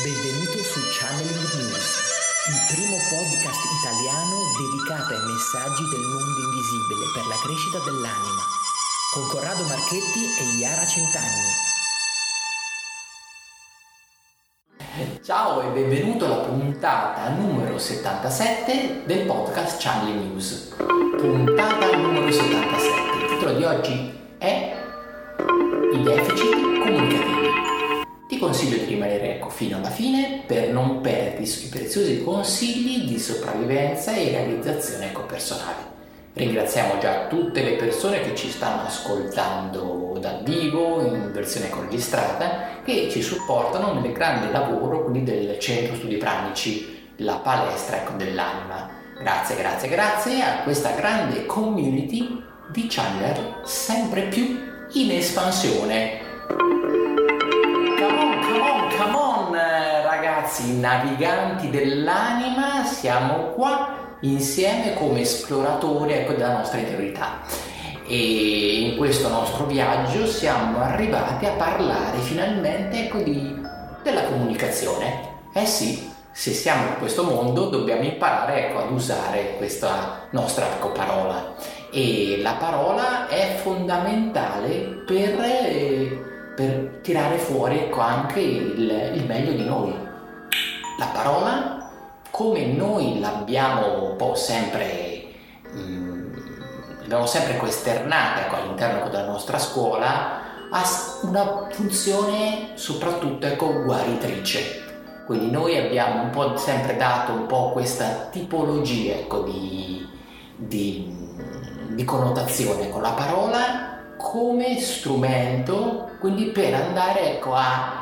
Benvenuto su Channeling News, il primo podcast italiano dedicato ai messaggi del mondo invisibile per la crescita dell'anima, con Corrado Marchetti e Iara Centanni. Ciao e benvenuto alla puntata numero 77 del podcast Channeling News. Puntata numero 77. Il titolo di oggi è I deficit consiglio di rimanere ecco fino alla fine per non perdere i preziosi consigli di sopravvivenza e realizzazione ecco personale. Ringraziamo già tutte le persone che ci stanno ascoltando dal vivo, in versione registrata, che ci supportano nel grande lavoro del Centro Studi Pranici, la palestra ecco, dell'anima. Grazie, grazie, grazie a questa grande community di channeler sempre più in espansione. Ragazzi, naviganti dell'anima, siamo qua insieme come esploratori ecco, della nostra interiorità. E in questo nostro viaggio siamo arrivati a parlare finalmente ecco, di, della comunicazione. Eh sì, se siamo in questo mondo dobbiamo imparare ecco, ad usare questa nostra ecco, parola e la parola è fondamentale per, eh, per tirare fuori ecco, anche il, il meglio di noi. La parola come noi l'abbiamo un po' sempre, mh, mm, l'abbiamo sempre esternata ecco, all'interno della nostra scuola, ha una funzione soprattutto ecco, guaritrice. Quindi noi abbiamo un po' sempre dato un po' questa tipologia ecco, di, di, di connotazione con la parola come strumento, quindi per andare ecco, a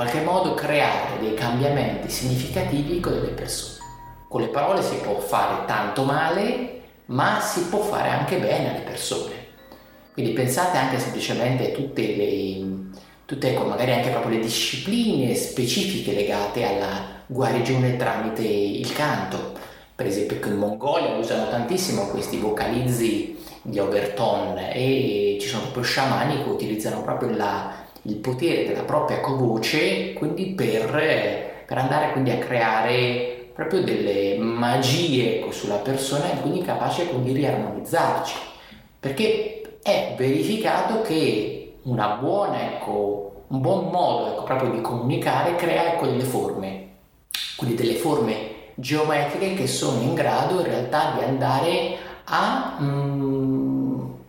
qualche modo creare dei cambiamenti significativi con delle persone. Con le parole si può fare tanto male, ma si può fare anche bene alle persone. Quindi pensate anche semplicemente a tutte le, tutte, ecco, magari anche proprio le discipline specifiche legate alla guarigione tramite il canto. Per esempio in Mongolia usano tantissimo questi vocalizzi di overton e ci sono proprio sciamani che utilizzano proprio la, il potere della propria voce quindi per, per andare quindi a creare proprio delle magie sulla persona e quindi capace quindi di riarmonizzarci perché è verificato che una buona ecco, un buon modo ecco, proprio di comunicare crea ecco, delle forme. Quindi delle forme geometriche che sono in grado in realtà di andare a mm,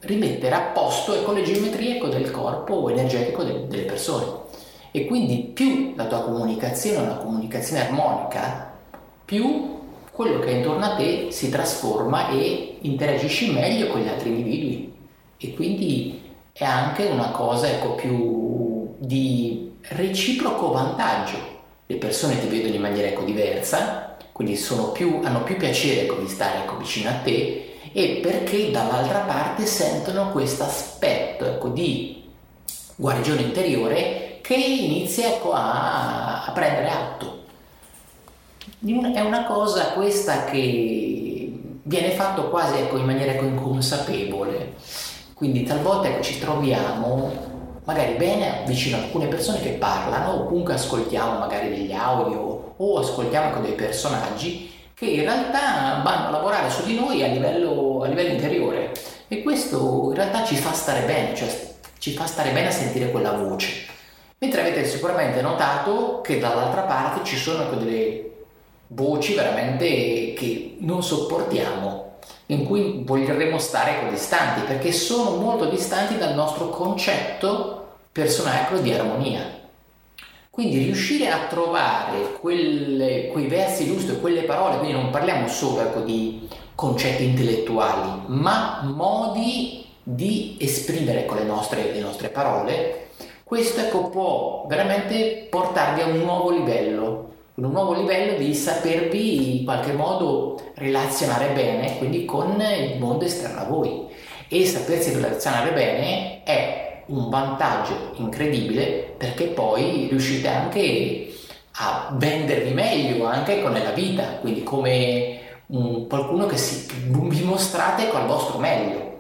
rimettere a posto ecco, le geometrie ecco, del corpo energetico de- delle persone. E quindi più la tua comunicazione è una comunicazione armonica, più quello che è intorno a te si trasforma e interagisci meglio con gli altri individui. E quindi è anche una cosa ecco, più di reciproco vantaggio. Le persone ti vedono in maniera ecco, diversa, quindi più, hanno più piacere ecco, di stare ecco, vicino a te e perché dall'altra parte sentono questo aspetto ecco, di guarigione interiore che inizia ecco, a, a, prendere atto. È una cosa questa che viene fatto quasi ecco, in maniera ecco, inconsapevole, quindi talvolta ecco, ci troviamo magari bene vicino a alcune persone che parlano o comunque ascoltiamo magari degli audio o ascoltiamo con dei personaggi che in realtà vanno a lavorare su di noi a livello, a livello interiore e questo in realtà ci fa stare bene, cioè ci fa stare bene a sentire quella voce. Mentre avete sicuramente notato che dall'altra parte ci sono delle voci veramente che non sopportiamo, in cui voglieremo stare distanti, perché sono molto distanti dal nostro concetto personale di armonia. Quindi riuscire a trovare quelle, quei versi giusti, quelle parole, quindi non parliamo solo ecco, di concetti intellettuali, ma modi di esprimere con le nostre, le nostre parole, questo ecco, può veramente portarvi a un nuovo livello, un nuovo livello di sapervi in qualche modo relazionare bene, quindi con il mondo esterno a voi. E sapersi relazionare bene è un vantaggio incredibile perché poi riuscite anche a vendervi meglio anche nella vita, quindi come un, qualcuno che si, vi mostrate col vostro meglio.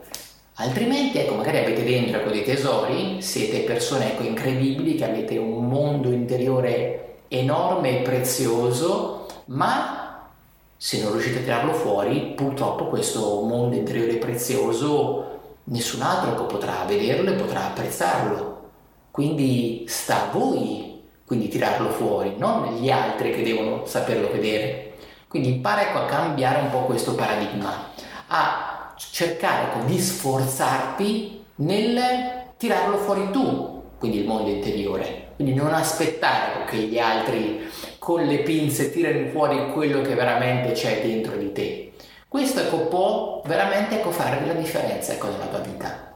Altrimenti, ecco, magari avete dentro ecco, dei tesori, siete persone ecco, incredibili, che avete un mondo interiore enorme e prezioso, ma se non riuscite a tirarlo fuori, purtroppo questo mondo interiore prezioso nessun altro potrà vederlo e potrà apprezzarlo. Quindi sta a voi quindi tirarlo fuori, non gli altri che devono saperlo vedere. Quindi impara ecco, a cambiare un po' questo paradigma, a cercare ecco, di sforzarti nel tirarlo fuori tu, quindi il mondo interiore. Quindi non aspettare ecco, che gli altri con le pinze tirino fuori quello che veramente c'è dentro di te. Questo ecco, può veramente ecco, fare la differenza ecco, nella tua vita.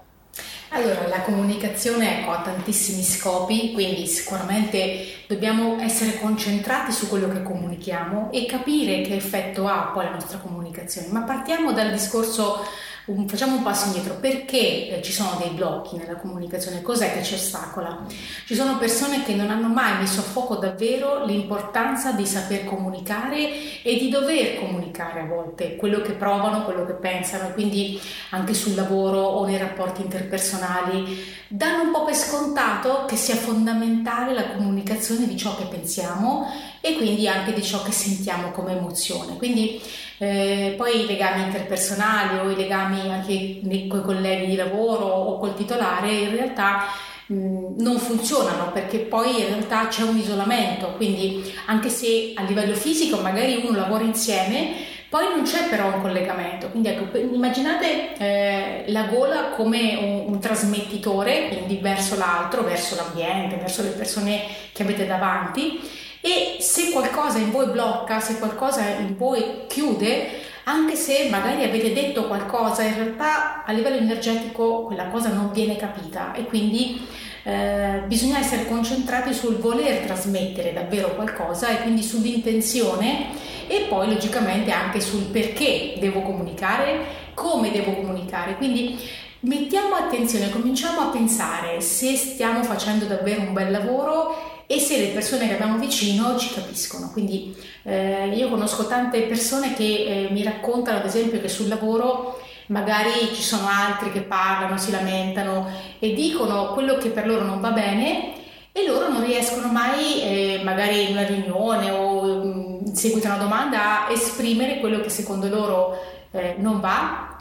Allora, la comunicazione ecco, ha tantissimi scopi, quindi sicuramente dobbiamo essere concentrati su quello che comunichiamo e capire che effetto ha poi la nostra comunicazione. Ma partiamo dal discorso un, facciamo un passo indietro, perché eh, ci sono dei blocchi nella comunicazione? Cos'è che ci ostacola? Ci sono persone che non hanno mai messo a fuoco davvero l'importanza di saper comunicare e di dover comunicare a volte quello che provano, quello che pensano, quindi anche sul lavoro o nei rapporti interpersonali, danno un po' per scontato che sia fondamentale la comunicazione di ciò che pensiamo e quindi anche di ciò che sentiamo come emozione. Quindi eh, poi i legami interpersonali o i legami anche con i colleghi di lavoro o col titolare in realtà mh, non funzionano perché poi in realtà c'è un isolamento, quindi anche se a livello fisico magari uno lavora insieme, poi non c'è però un collegamento, quindi ecco, immaginate eh, la gola come un, un, trasmettitore, quindi verso l'altro, verso l'ambiente, verso le persone che avete davanti e se qualcosa in voi blocca, se qualcosa in voi chiude, anche se magari avete detto qualcosa, in realtà a livello energetico quella cosa non viene capita e quindi eh, bisogna essere concentrati sul voler trasmettere davvero qualcosa e quindi sull'intenzione e poi logicamente anche sul perché devo comunicare, come devo comunicare. Quindi mettiamo attenzione, cominciamo a pensare se stiamo facendo davvero un bel lavoro e se le persone che abbiamo vicino ci capiscono. Quindi eh, io conosco tante persone che eh, mi raccontano ad esempio che sul lavoro magari ci sono altri che parlano, si lamentano e dicono quello che per loro non va bene e loro non riescono mai, eh, magari in una riunione o in seguito a una domanda, a esprimere quello che secondo loro eh, non va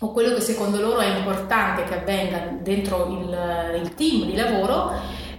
o quello che secondo loro è importante che avvenga dentro il, il team di lavoro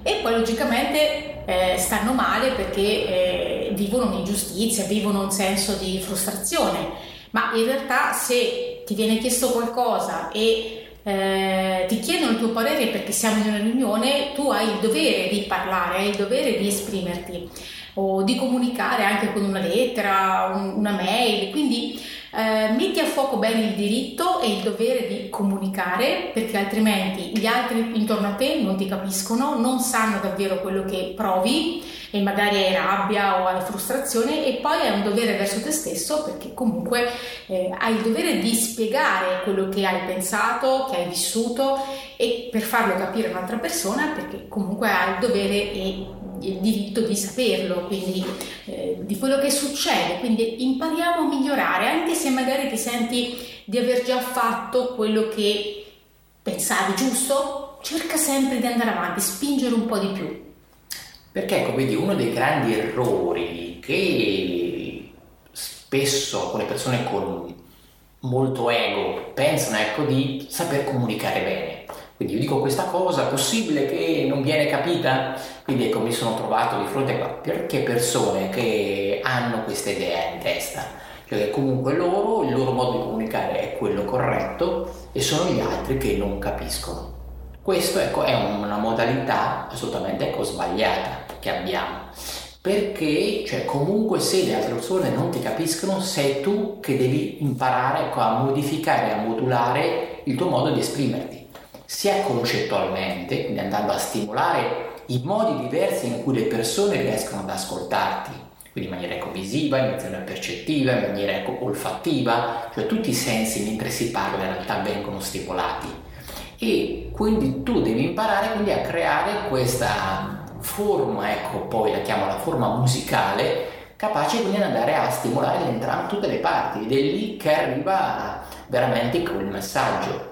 e poi logicamente eh, stanno male perché eh, vivono un'ingiustizia, vivono un senso di frustrazione, ma in realtà se ti viene chiesto qualcosa e eh, ti chiedono il tuo parere perché siamo in una riunione, tu hai il dovere di parlare, hai il dovere di esprimerti o di comunicare anche con una lettera, un, una mail, quindi eh, metti a fuoco bene il diritto e il dovere di comunicare perché altrimenti gli altri intorno a te non ti capiscono, non sanno davvero quello che provi e magari hai rabbia o hai frustrazione e poi hai un dovere verso te stesso perché comunque eh, hai il dovere di spiegare quello che hai pensato, che hai vissuto e per farlo capire a un'altra persona perché comunque hai il dovere e il diritto di saperlo, quindi eh, di quello che succede, quindi impariamo a migliorare, anche se magari ti senti di aver già fatto quello che pensavi giusto, cerca sempre di andare avanti, spingere un po' di più. Perché ecco, vedi, uno dei grandi errori che spesso alcune persone con molto ego pensano ecco di saper comunicare bene quindi io dico questa cosa, possibile che non viene capita? Quindi ecco, mi sono trovato di fronte a perché persone che hanno queste idee in testa, cioè comunque loro, il loro modo di comunicare è quello corretto e sono gli altri che non capiscono. Questo ecco, è una modalità assolutamente ecco, sbagliata che abbiamo perché cioè, comunque se le altre persone non ti capiscono sei tu che devi imparare ecco, a modificare, a modulare il tuo modo di esprimerti sia concettualmente, quindi andando a stimolare i modi diversi in cui le persone riescono ad ascoltarti, quindi in maniera ecco, visiva, in maniera percettiva, in maniera ecco, olfattiva, cioè tutti i sensi mentre si parla in realtà vengono stimolati. E quindi tu devi imparare quindi a creare questa forma, ecco poi la chiamo la forma musicale, capace quindi di andare a stimolare entrambe tutte le parti ed è lì che arriva veramente quel messaggio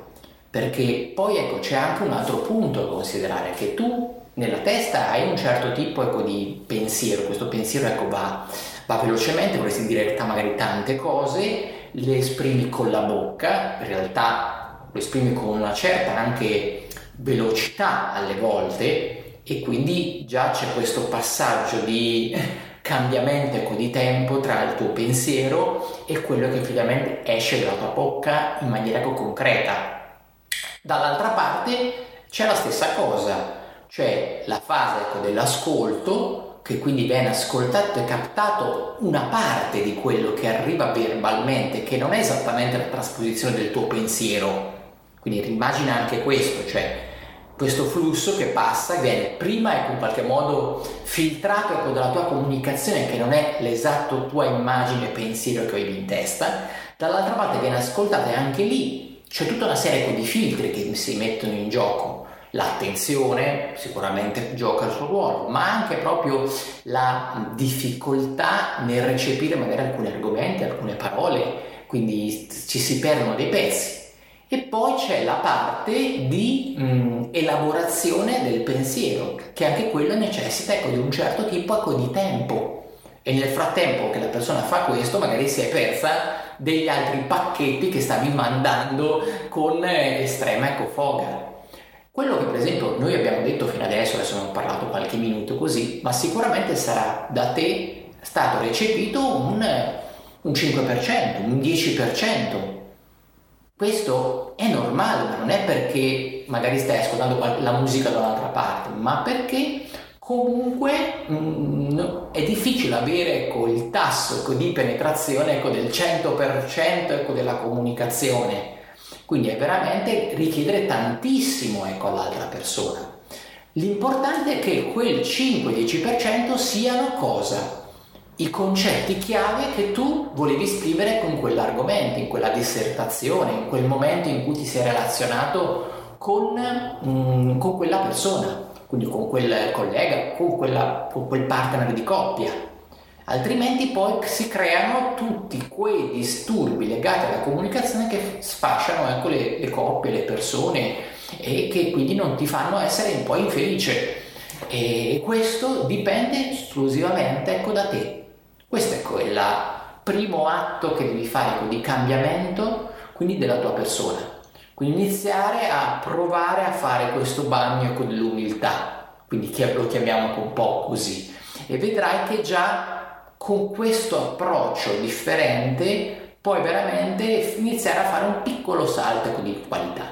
perché poi ecco c'è anche un altro punto da considerare, che tu nella testa hai un certo tipo ecco, di pensiero, questo pensiero ecco, va, va velocemente, vorresti dire magari tante cose, le esprimi con la bocca, in realtà lo esprimi con una certa anche velocità alle volte e quindi già c'è questo passaggio di cambiamento ecco, di tempo tra il tuo pensiero e quello che effettivamente esce dalla tua bocca in maniera ecco, concreta. Dall'altra parte c'è la stessa cosa, cioè la fase ecco, dell'ascolto, che quindi viene ascoltato e captato una parte di quello che arriva verbalmente, che non è esattamente la trasposizione del tuo pensiero. Quindi immagina anche questo, cioè questo flusso che passa viene prima ecco, in qualche modo filtrato ecco, dalla tua comunicazione che non è l'esatto tua immagine pensiero che avevi in testa, dall'altra parte viene ascoltata e anche lì c'è tutta una serie di filtri che si mettono in gioco. L'attenzione sicuramente gioca il suo ruolo, ma anche proprio la difficoltà nel recepire magari alcuni argomenti, alcune parole, quindi ci si perdono dei pezzi. E poi c'è la parte di mh, mm, elaborazione del pensiero, che anche quello necessita ecco, di un certo tipo ecco, di tempo. E nel frattempo che la persona fa questo, magari si è persa degli altri pacchetti che stavi mandando con eh, estrema ecco, foga. Quello che per esempio noi abbiamo detto fino adesso, adesso abbiamo parlato qualche minuto così, ma sicuramente sarà da te stato recepito un, un 5%, un 10%. Questo è normale, ma non è perché magari stai ascoltando la musica da un'altra parte, ma perché comunque mh, mm, è difficile avere ecco, il tasso ecco, di penetrazione ecco, del 100% ecco, della comunicazione. Quindi è veramente richiedere tantissimo ecco, all'altra persona. L'importante è che quel 5-10% siano cosa? i concetti chiave che tu volevi esprimere con quell'argomento, in quella dissertazione, in quel momento in cui ti sei relazionato con, mm, con quella persona, quindi con quel collega, con, quella, con quel partner di coppia. Altrimenti poi si creano tutti quei disturbi legati alla comunicazione che sfasciano ecco, le, le coppie, le persone e che quindi non ti fanno essere un po' infelice. E questo dipende esclusivamente ecco, da te. Questo è il primo atto che devi fare ecco, di cambiamento, quindi della tua persona. Quindi iniziare a provare a fare questo bagno ecco, dell'umiltà, quindi lo chiamiamo un po' così. E vedrai che già con questo approccio differente puoi veramente iniziare a fare un piccolo salto di qualità.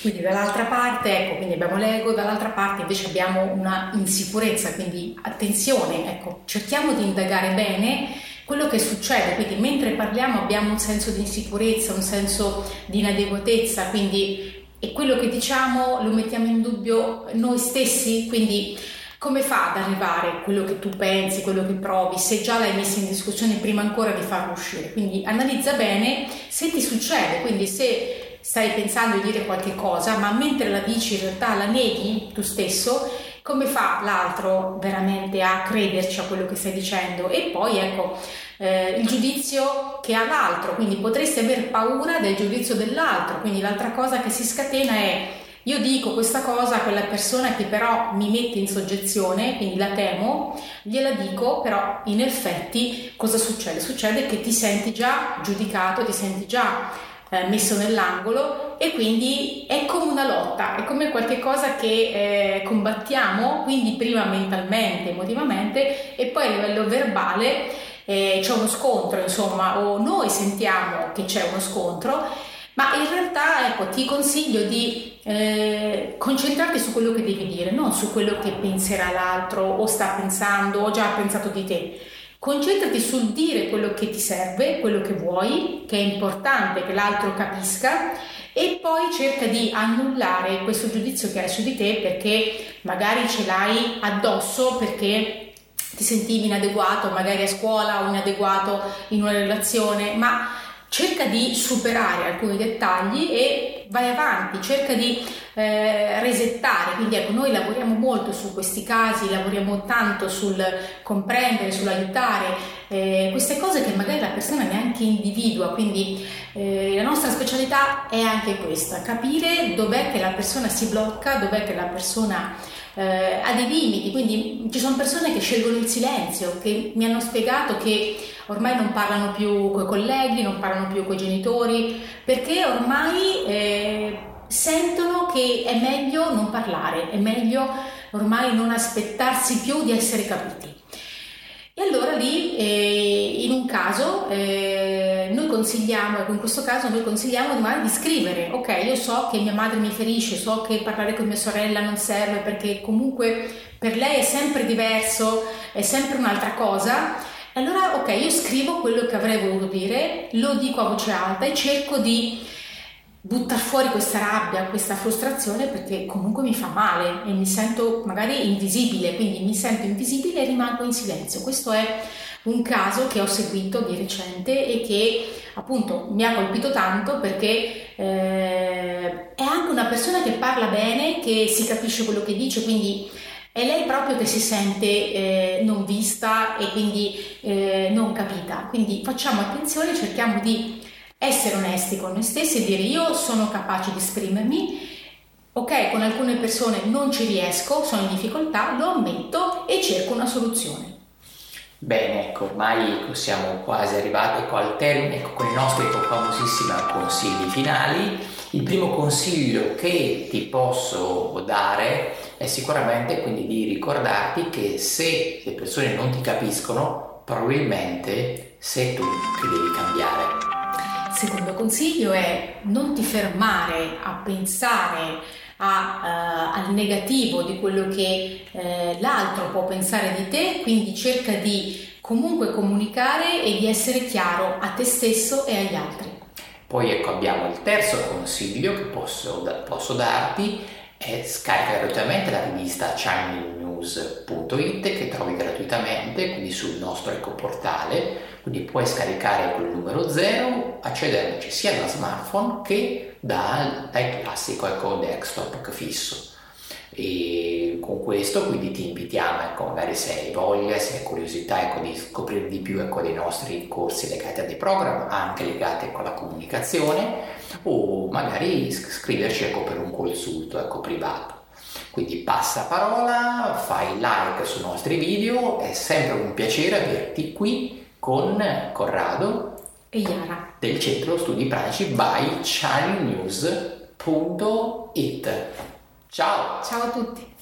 Quindi dall'altra parte, ecco, quindi abbiamo l'ego, dall'altra parte invece abbiamo una insicurezza, quindi attenzione, ecco, cerchiamo di indagare bene quello che succede, quindi mentre parliamo abbiamo un senso di insicurezza, un senso di inadeguatezza, quindi e quello che diciamo lo mettiamo in dubbio noi stessi, quindi come fa ad arrivare quello che tu pensi, quello che provi, se già l'hai messo in discussione prima ancora di farlo uscire? Quindi analizza bene se ti succede, quindi se stai pensando di dire qualche cosa, ma mentre la dici in realtà la neghi tu stesso, come fa l'altro veramente a crederci a quello che stai dicendo? E poi ecco eh, il giudizio che ha l'altro, quindi potresti aver paura del giudizio dell'altro, quindi l'altra cosa che si scatena è io dico questa cosa a quella persona che però mi mette in soggezione, quindi la temo, gliela dico, però in effetti cosa succede? Succede che ti senti già giudicato, ti senti già eh, messo nell'angolo e quindi è come una lotta, è come qualcosa che eh, combattiamo, quindi prima mentalmente, emotivamente e poi a livello verbale eh, c'è uno scontro, insomma, o noi sentiamo che c'è uno scontro. Ma in realtà ecco, ti consiglio di eh, concentrarti su quello che devi dire, non su quello che penserà l'altro o sta pensando o già ha pensato di te Concentrati sul dire quello che ti serve, quello che vuoi, che è importante che l'altro capisca e poi cerca di annullare questo giudizio che hai su di te perché magari ce l'hai addosso perché ti sentivi inadeguato magari a scuola o inadeguato in una relazione, ma cerca di superare alcuni dettagli e vai avanti, cerca di eh, resettare. Quindi ecco, noi lavoriamo molto su questi casi, lavoriamo tanto sul comprendere, sull'aiutare eh, queste cose che magari la persona neanche individua. Quindi eh, la nostra specialità è anche questa, capire dov'è che la persona si blocca, dov'è che la persona eh, ha dei limiti, quindi ci sono persone che scelgono il silenzio, che mi hanno spiegato che ormai non parlano più con i colleghi, non parlano più con i genitori, perché ormai eh, sentono che è meglio non parlare, è meglio ormai non aspettarsi più di essere capiti. E allora lì, eh, in un caso, eh, noi consigliamo, ecco in questo caso noi consigliamo magari di scrivere, ok, io so che mia madre mi ferisce, so che parlare con mia sorella non serve perché comunque per lei è sempre diverso, è sempre un'altra cosa. Allora, ok, io scrivo quello che avrei voluto dire, lo dico a voce alta e cerco di buttare fuori questa rabbia, questa frustrazione perché comunque mi fa male e mi sento magari invisibile, quindi mi sento invisibile e rimango in silenzio. Questo è un caso che ho seguito di recente e che appunto mi ha colpito tanto perché eh, è anche una persona che parla bene, che si capisce quello che dice, quindi è lei proprio che si sente eh, non vista e quindi eh, non capita. Quindi facciamo attenzione, cerchiamo di essere onesti con noi stessi e dire io sono capace di esprimermi, ok, con alcune persone non ci riesco, sono in difficoltà, lo ammetto e cerco una soluzione. Bene, ecco, ormai siamo quasi arrivati ecco, al termine ecco, con i nostri famosissimi consigli finali. Il primo consiglio che ti posso dare è sicuramente quindi di ricordarti che se le persone non ti capiscono, probabilmente sei tu che devi cambiare secondo consiglio è non ti fermare a pensare a, uh, al negativo di quello che uh, l'altro può pensare di te, quindi cerca di comunque comunicare e di essere chiaro a te stesso e agli altri. Poi ecco abbiamo il terzo consiglio che posso, posso darti, è scarica gratuitamente la rivista channelnews.it che trovi gratuitamente quindi sul nostro ecoportale quindi puoi scaricare quel numero 0, accederci sia da smartphone che dal classico ecco, desktop fisso. E con questo quindi ti invitiamo, ecco, magari se hai voglia, se hai curiosità ecco, di scoprire di più ecco, dei nostri corsi legati a dei program, anche legati ecco, alla comunicazione, o magari scriverci ecco, per un consulto ecco, privato. Quindi passa parola, fai like sui nostri video, è sempre un piacere averti qui con Corrado e Iara del Centro Studi Pratici by channelnews.it. Ciao! Ciao a tutti!